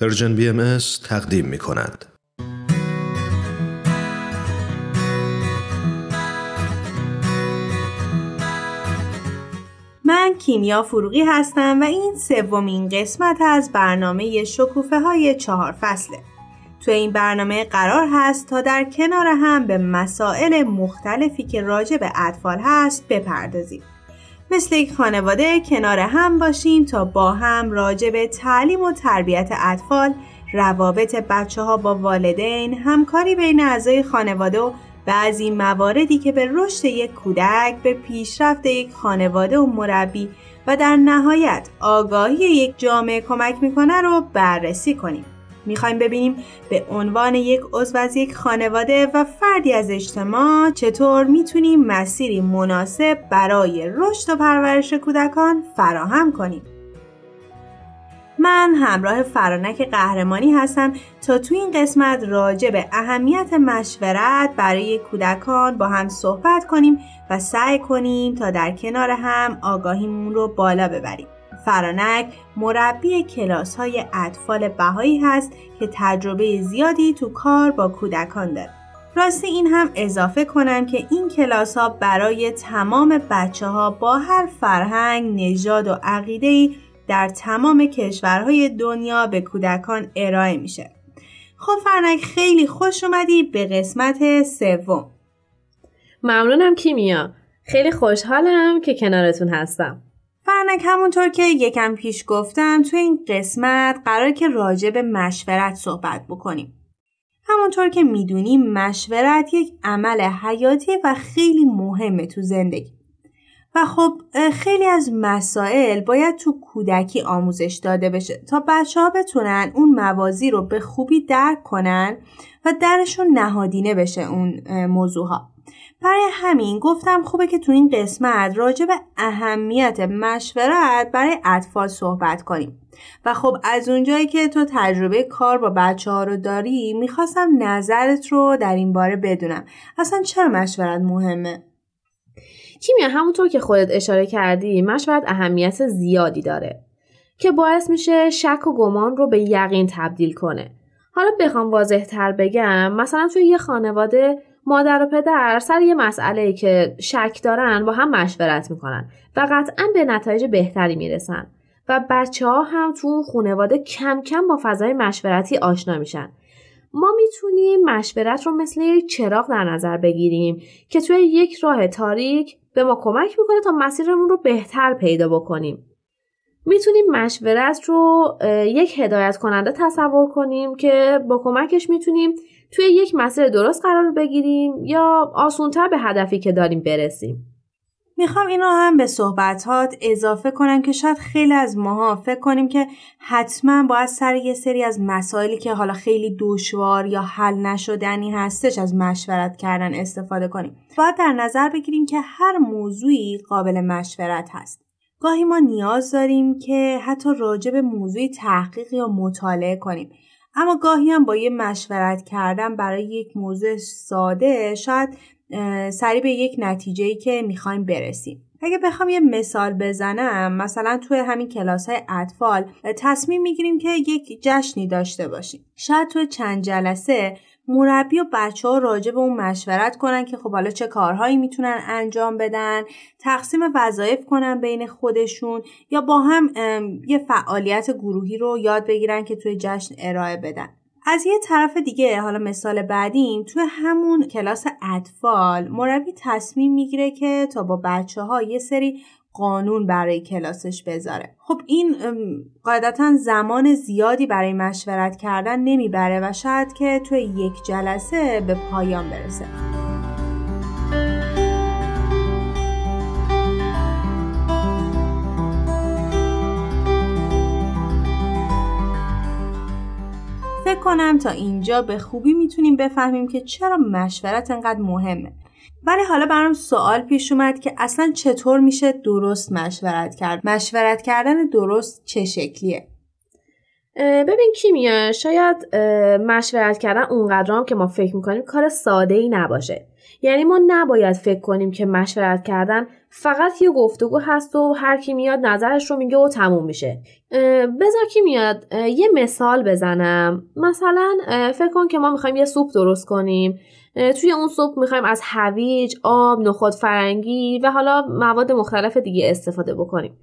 Persian BM تقدیم می کند. من کیمیا فروغی هستم و این سومین قسمت از برنامه شکوفه های چهار فصله. تو این برنامه قرار هست تا در کنار هم به مسائل مختلفی که راجع به اطفال هست بپردازیم. مثل یک خانواده کنار هم باشیم تا با هم راجع به تعلیم و تربیت اطفال، روابط بچه ها با والدین، همکاری بین اعضای خانواده و بعضی مواردی که به رشد یک کودک، به پیشرفت یک خانواده و مربی و در نهایت آگاهی یک جامعه کمک می‌کنه رو بررسی کنیم. می‌خوایم ببینیم به عنوان یک عضو از یک خانواده و فردی از اجتماع چطور می‌تونیم مسیری مناسب برای رشد و پرورش کودکان فراهم کنیم. من همراه فرانک قهرمانی هستم تا تو این قسمت راجع به اهمیت مشورت برای کودکان با هم صحبت کنیم و سعی کنیم تا در کنار هم آگاهیمون رو بالا ببریم. فرانک مربی کلاس های اطفال بهایی هست که تجربه زیادی تو کار با کودکان داره. راستی این هم اضافه کنم که این کلاس ها برای تمام بچه ها با هر فرهنگ، نژاد و عقیده در تمام کشورهای دنیا به کودکان ارائه میشه. خب فرنک خیلی خوش اومدی به قسمت سوم. ممنونم کیمیا. خیلی خوشحالم که کنارتون هستم. فرنک همونطور که یکم پیش گفتم تو این قسمت قرار که راجع به مشورت صحبت بکنیم. همونطور که می‌دونیم مشورت یک عمل حیاتی و خیلی مهمه تو زندگی. و خب خیلی از مسائل باید تو کودکی آموزش داده بشه تا بچه ها بتونن اون موازی رو به خوبی درک کنن و درشون نهادینه بشه اون موضوع ها. برای همین گفتم خوبه که تو این قسمت راجع به اهمیت مشورت برای اطفال صحبت کنیم. و خب از اونجایی که تو تجربه کار با بچه ها رو داری می‌خواستم نظرت رو در این باره بدونم. اصلا چرا مشورت مهمه؟ کیمیا همونطور که خودت اشاره کردی مشورت اهمیت زیادی داره که باعث میشه شک و گمان رو به یقین تبدیل کنه. حالا بخوام واضح تر بگم مثلا توی یه خانواده مادر و پدر سر یه مسئله که شک دارن با هم مشورت می‌کنن و قطعا به نتایج بهتری می‌رسن و بچه ها هم تو اون خانواده کم کم با فضای مشورتی آشنا میشن ما می‌تونیم مشورت رو مثل یک چراغ در نظر بگیریم که توی یک راه تاریک به ما کمک می‌کنه تا مسیرمون رو بهتر پیدا بکنیم. می‌تونیم مشورت رو یک هدایت کننده تصور کنیم که با کمکش می‌تونیم توی یک مسیر درست قرار بگیریم یا آسونتر به هدفی که داریم برسیم. می‌خوام این رو هم به صحبتات اضافه کنم که شاید خیلی از ماها فکر کنیم که حتما باید سر یه سری از مسائلی که حالا خیلی دشوار یا حل نشدنی هستش از مشورت کردن استفاده کنیم. باید در نظر بگیریم که هر موضوعی قابل مشورت هست. گاهی ما نیاز داریم که حتی راجع به موضوعی تحقیق یا مطالعه کنیم. اما گاهی هم با یه مشورت کردن برای یک موضوع ساده شاید سریع به یک نتیجه که می‌خوایم برسیم. اگه بخوام یه مثال بزنم مثلا توی همین کلاس های اطفال تصمیم می‌گیریم که یک جشنی داشته باشیم. شاید توی چند جلسه مربی و بچه ها راجع به اون مشورت کنن که خب حالا چه کارهایی می‌تونن انجام بدن تقسیم وظایف کنن بین خودشون یا با هم یه فعالیت گروهی رو یاد بگیرن که توی جشن ارائه بدن. از یه طرف دیگه حالا مثال بعدیم توی همون کلاس اطفال مربی تصمیم می‌گیره که تا با بچه ها یه سری قانون برای کلاسش بذاره. خب این قاعدتا زمان زیادی برای مشورت کردن نمی‌بره و شاید که توی یک جلسه به پایان برسه. فکر کنم تا اینجا به خوبی می‌تونیم بفهمیم که چرا مشورت انقدر مهمه. ولی حالا برام سوال پیش اومد که اصلا چطور میشه درست مشورت کرد؟ مشورت کردن درست چه شکلیه؟ ببین کیمیا شاید مشورت کردن اونقدر که ما فکر می‌کنیم کار ساده ای نباشه. یعنی ما نباید فکر کنیم که مشورت کردن فقط یه گفتگو هست و هر کی میاد نظرش رو میگه و تموم میشه. بذار کی میاد یه مثال بزنم. مثلا فکر کن که ما می‌خوایم یه سوپ درست کنیم. توی اون سوپ می‌خوایم از هویج، آب، نخود فرنگی و حالا مواد مختلف دیگه استفاده بکنیم.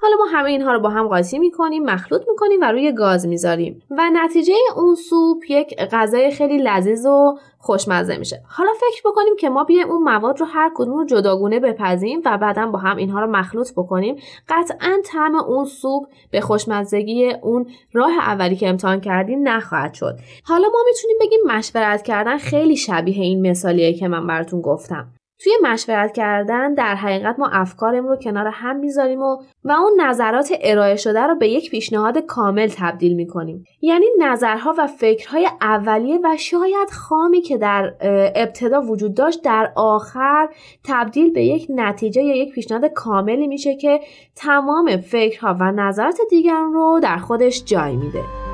حالا ما همه اینها رو با هم قاطی می‌کنیم مخلوط می‌کنیم و روی گاز می‌ذاریم. و نتیجه اون سوپ یک غذای خیلی لذیذ و خوشمزه میشه. حالا فکر بکنیم که ما بیایم اون مواد رو هر کدوم رو جداگونه بپزیم و بعدا با هم اینها رو مخلوط بکنیم. قطعا طعم اون سوپ به خوشمزگی اون راه اولی که امتحان کردیم نخواهد شد. حالا ما می‌تونیم بگیم مشورت کردن خیلی شبیه این مثالیه که من براتون گفتم. توی مشورت کردن در حقیقت ما افکارمون رو کنار هم می‌ذاریم و و اون نظرات ارائه شده رو به یک پیشنهاد کامل تبدیل می‌کنیم. یعنی نظرها و فکرهای اولیه و شاید خامی که در ابتدا وجود داشت در آخر تبدیل به یک نتیجه یا یک پیشنهاد کاملی میشه که تمام فکرها و نظرات دیگران رو در خودش جای میده.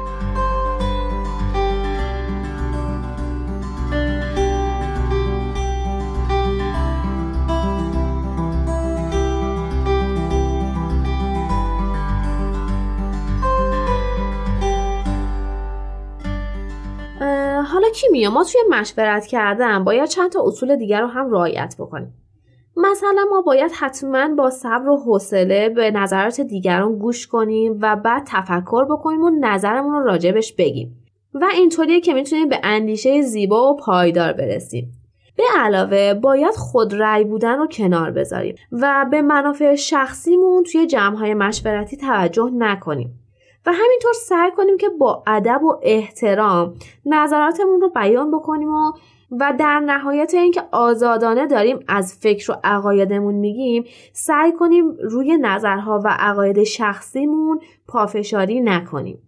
حالا کی میگه ما توی مشورت کردن باید چند تا اصول دیگر رو هم رعایت بکنیم. مثلا ما باید حتما با صبر و حوصله به نظرات دیگران گوش کنیم و بعد تفکر بکنیم و نظرمون رو راجبش بگیم. و اینطوریه که می‌تونیم به اندیشه زیبا و پایدار برسیم. به علاوه باید خود رأی بودن رو کنار بذاریم و به منافع شخصیمون توی جمعهای مشورتی توجه نکنیم. و همینطور سعی کنیم که با ادب و احترام نظراتمون رو بیان بکنیم و و در نهایت اینکه آزادانه داریم از فکر و عقایدمون میگیم سعی کنیم روی نظرها و عقاید شخصیمون پافشاری نکنیم.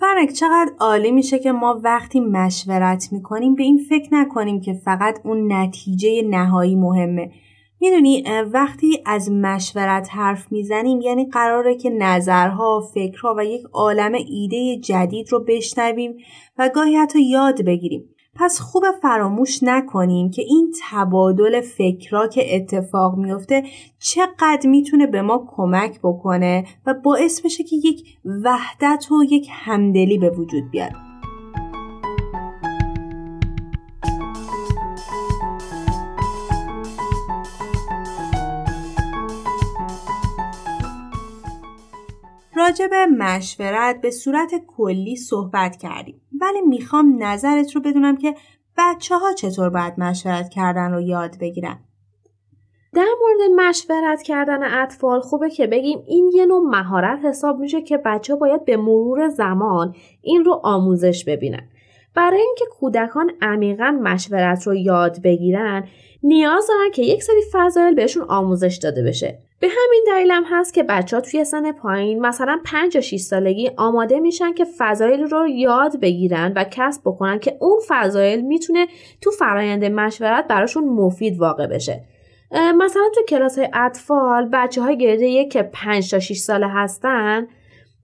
فرنک چقدر عالی میشه که ما وقتی مشورت می‌کنیم به این فکر نکنیم که فقط اون نتیجه نهایی مهمه. می‌دونی وقتی از مشورت حرف می‌زنیم یعنی قراره که نظرها، فکرها و یک عالم ایده جدید رو بشنویم و گاهی حتی یاد بگیریم. پس خوب فراموش نکنیم که این تبادل فکرها که اتفاق میفته چقدر می‌تونه به ما کمک بکنه و باعث بشه که یک وحدت و یک همدلی به وجود بیاد. راجع به مشورت به صورت کلی صحبت کردیم. ولی می‌خوام نظرت رو بدونم که بچه ها چطور باید مشورت کردن رو یاد بگیرن. در مورد مشورت کردن اطفال خوبه که بگیم این یه نوع مهارت حساب میشه که بچه باید به مرور زمان این رو آموزش ببینن برای اینکه کودکان عمیقا مشورت رو یاد بگیرن نیاز دارن که یک سری فضایل بهشون آموزش داده بشه. به همین دلیل هم هست که بچه ها توی سن پایین مثلا 5 یا 6 سالگی آماده میشن که فضایل رو یاد بگیرن و کسب بکنن که اون فضایل می‌تونه تو فرایند مشورت براشون مفید واقع بشه. مثلا تو کلاس های اطفال بچه های گرده که 5 تا 6 ساله هستن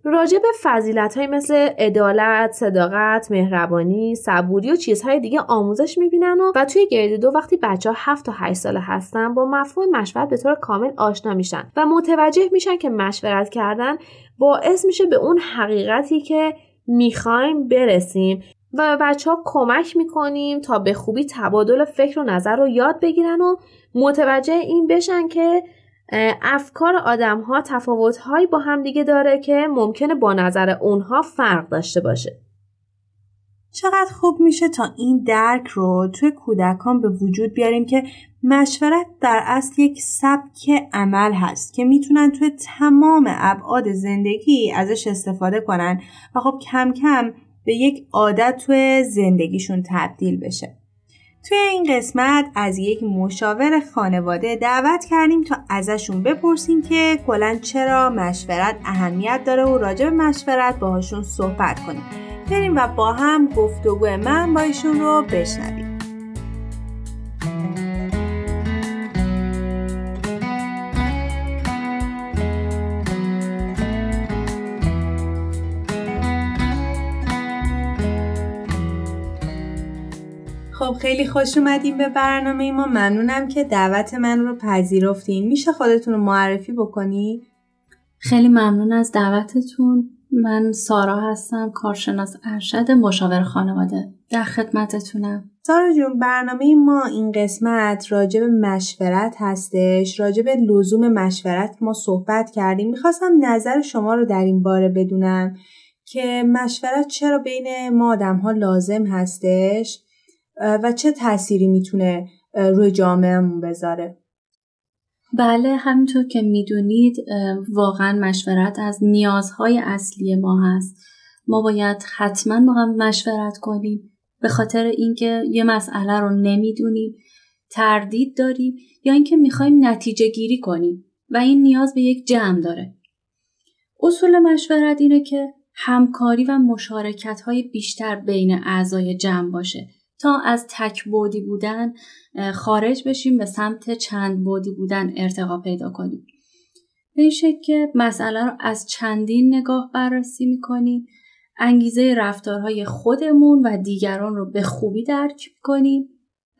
راجع به فضیلت های مثل عدالت، صداقت، مهربانی، صبوری و چیزهای دیگه آموزش می‌بینن و, و توی گرده دو وقتی بچه ها 7 تا 8 ساله هستن با مفهوم مشورت به طور کامل آشنا میشن و متوجه میشن که مشورت کردن باعث میشه به اون حقیقتی که می‌خوایم برسیم و به بچه ها کمک می‌کنیم تا به خوبی تبادل فکر و نظر رو یاد بگیرن و متوجه این بشن که افکار آدم ها تفاوت هایی با هم دیگه داره که ممکنه با نظر اونها فرق داشته باشه. چقدر خوب میشه تا این درک رو توی کودکان به وجود بیاریم که مشورت در اصل یک سبک عمل هست که می‌تونن توی تمام ابعاد زندگی ازش استفاده کنن و خب کم کم به یک عادت توی زندگیشون تبدیل بشه. توی این قسمت از یک مشاور خانواده دعوت کردیم تا ازشون بپرسیم که کلا چرا مشورت اهمیت داره و راجع به مشورت باهاشون صحبت کنیم. بریم و با هم گفتگو من با ایشون رو بشنویم. خب خیلی خوش اومدیم به برنامه ما. ممنونم که دعوت من رو پذیرفتین. میشه خودتون رو معرفی بکنی؟ خیلی ممنون از دعوتتون. من سارا هستم کارشناس ارشد مشاور خانواده در خدمتتونم. سارا جون برنامه ما این قسمت راجع به مشورت هستش. راجع به لزوم مشورت ما صحبت کردیم. می‌خواستم نظر شما رو در این باره بدونم که مشورت چرا بین ما آدم ها لازم هستش؟ و چه تأثیری می‌تونه روی جامعهمون بذاره؟ بله همینطور که می‌دونید واقعا مشورت از نیازهای اصلی ما هست. ما باید حتما با هم مشورت کنیم. به خاطر اینکه یه مسئله رو نمی‌دونیم تردید داریم یا اینکه می‌خوایم نتیجه گیری کنیم و این نیاز به یک جمع داره. اصول مشورت اینه که همکاری و مشارکت های بیشتر بین اعضای جمع باشه. تا از تک بودی بودن خارج بشیم به سمت چند بودی بودن ارتقا پیدا کنیم. به این شکل که مسئله رو از چندین نگاه بررسی می‌کنیم انگیزه رفتارهای خودمون و دیگران رو به خوبی درک کنیم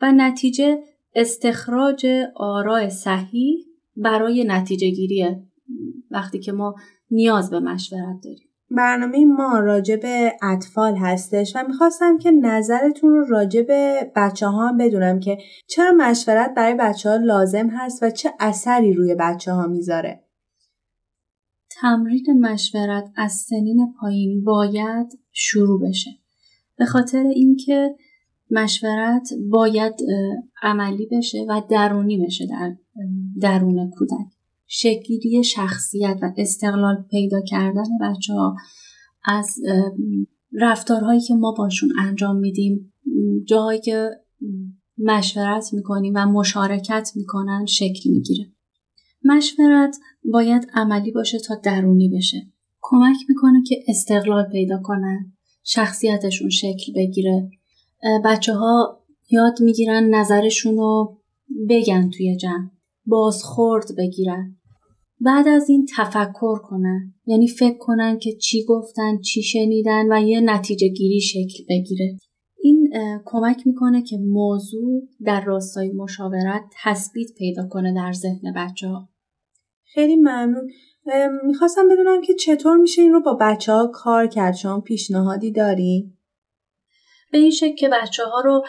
و نتیجه استخراج آراء صحیح برای نتیجه گیریه وقتی که ما نیاز به مشورت داریم. برنامه ما راجع به اطفال هستش و می‌خواستم که نظرتون رو راجع به بچه ها بدونم که چرا مشورت برای بچه ها لازم هست و چه اثری روی بچه ها می‌ذاره. تمرین مشورت از سنین پایین باید شروع بشه. به خاطر اینکه مشورت باید عملی بشه و درونی بشه در درون کودک. شکلی شخصیت و استقلال پیدا کردن بچه ها از رفتارهایی که ما باشون انجام میدیم جاهایی که مشورت می‌کنیم و مشارکت می‌کنن شکل می‌گیره. مشورت باید عملی باشه تا درونی بشه. کمک می‌کنه که استقلال پیدا کنن شخصیتشون شکل بگیره. بچه ها یاد می‌گیرن نظرشون رو بگن توی جمع بازخورد بگیرن. بعد از این تفکر کنن یعنی فکر کنن که چی گفتن چی شنیدن و یه نتیجه گیری شکل بگیره این کمک می‌کنه که موضوع در راستای مشاورت تثبیت پیدا کنه در ذهن بچه ها. خیلی ممنون می‌خواستم بدونم که چطور میشه این رو با بچه ها کار کرد شما پیشنهادی داری؟ به این شکل که بچه ها رو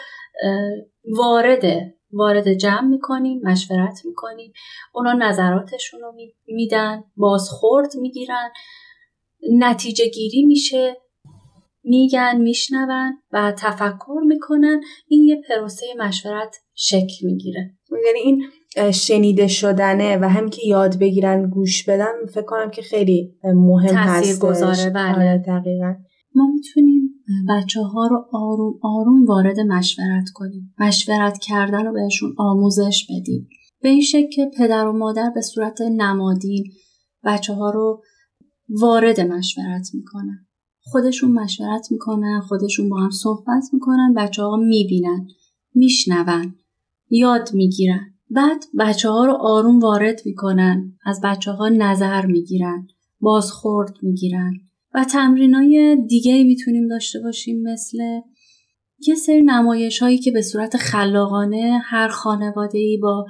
وارد وارد جمع می‌کنیم مشورت می‌کنیم. اونا نظراتشون رو میدن بازخورد می‌گیرن. نتیجه گیری میشه. میگن میشنون و تفکر می‌کنن. این یه پروسه مشورت شکل می‌گیره. یعنی این شنیده شدنه و هم که یاد بگیرن گوش بدن فکر کنم که خیلی مهم هست گذاره بله. آره، دقیقا. ما می‌تونیم بچه ها رو آروم آروم وارد مشورت کنیم. مشورت کردن رو بهشون آموزش بدیم. به این شکل که پدر و مادر به صورت نمادین بچه ها رو وارد مشورت می‌کنن. خودشون مشورت می‌کنن خودشون با هم صحبت می‌کنن بچه ها می‌بینن میشنون یاد می‌گیرن. بعد بچه ها رو آروم وارد می‌کنن از بچه ها نظر می‌گیرن بازخورد می‌گیرن. و تمرین های دیگه می‌تونیم داشته باشیم مثل یه سری نمایش هایی که به صورت خلاقانه هر خانواده ای با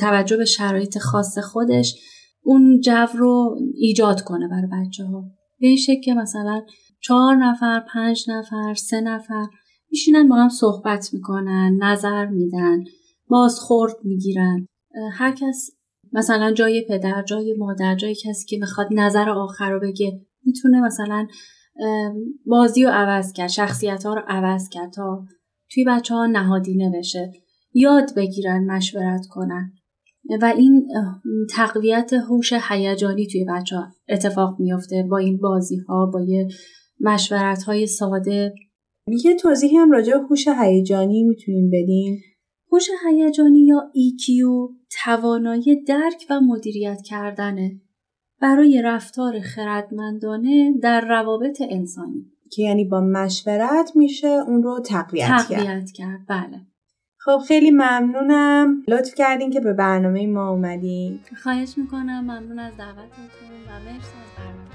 توجه به شرایط خاص خودش اون جو رو ایجاد کنه برای بچه ها به این شکل که مثلا چهار نفر پنج نفر سه نفر میشینن با هم صحبت می‌کنن نظر میدن بازخورد می‌گیرن. هر کس مثلا جای پدر جای مادر جای کسی که می‌خواد نظر آخر رو بگه می‌تونه مثلا بازی رو عوض کرد شخصیت ها رو عوض کرد تا توی بچه ها نهادینه بشه یاد بگیرن مشورت کنن. و این تقویت هوش هیجانی توی بچه ها اتفاق میفته با این بازی ها با یه مشورت های ساده. یه توضیحی هم راجع به هوش هیجانی می‌تونیم بدین هوش هیجانی یا EQ توانایی درک و مدیریت کردنه. برای رفتار خردمندانه در روابط انسانی. که یعنی با مشورت میشه اون رو تقویت, تقویت کرد. بله. خب خیلی ممنونم. لطف کردین که به برنامه ما اومدین. خواهش می‌کنم ممنون از دعوتتون و مرسی از برنامه.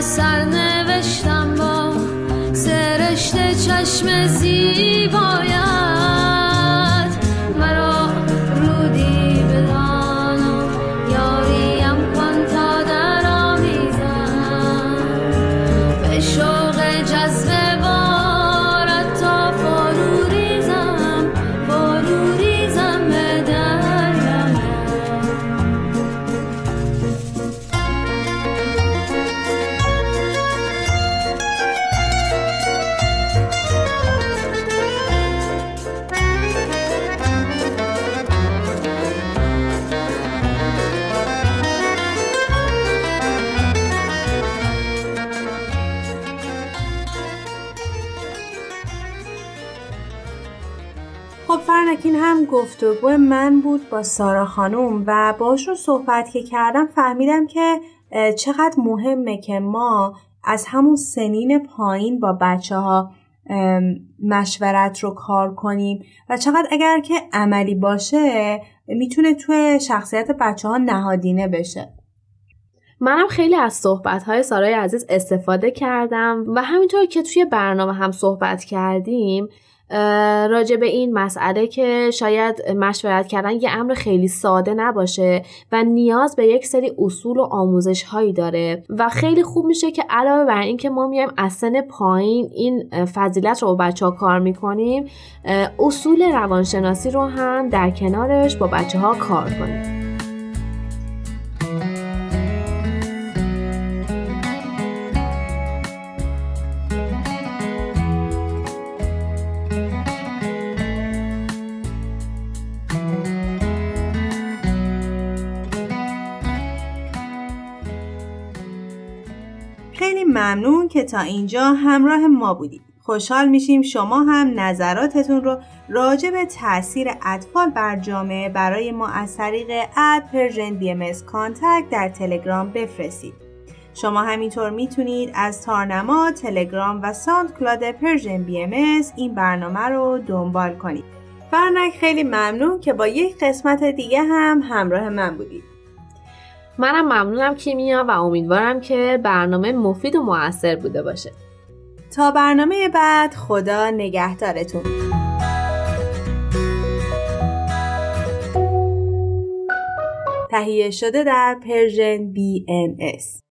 سال سرنوشتم با سرشت چشم زیبایم گفتگو من بود با سارا خانوم و باشون صحبت که کردم فهمیدم که چقدر مهمه که ما از همون سنین پایین با بچه ها مشورت رو کار کنیم و چقدر اگر که عملی باشه می‌تونه توی شخصیت بچه ها نهادینه بشه. منم خیلی از صحبت های سارای عزیز استفاده کردم و همینطور که توی برنامه هم صحبت کردیم راجع به این مسئله که شاید مشورت کردن یه امر خیلی ساده نباشه و نیاز به یک سری اصول و آموزش هایی داره. و خیلی خوب میشه که علاوه بر اینکه ما میایم از سن پایین این فضیلت رو با بچه ها کار می‌کنیم اصول روانشناسی رو هم در کنارش با بچه ها کار کنیم. که تا اینجا همراه ما بودید. خوشحال میشیم شما هم نظراتتون رو راجع به تاثیر اطفال بر جامعه برای ما از طریق at Persian BM در تلگرام بفرستید. شما همینطور می‌تونید از تارنما، تلگرام و SoundCloud Persian BM این برنامه رو دنبال کنید. فرنک خیلی ممنون که با یک قسمت دیگه هم همراه من بودید. منم ممنونم کیمیا و امیدوارم که برنامه مفید و موثر بوده باشه. تا برنامه بعد خدا نگهدارتون. تهیه شده در پرژن BMS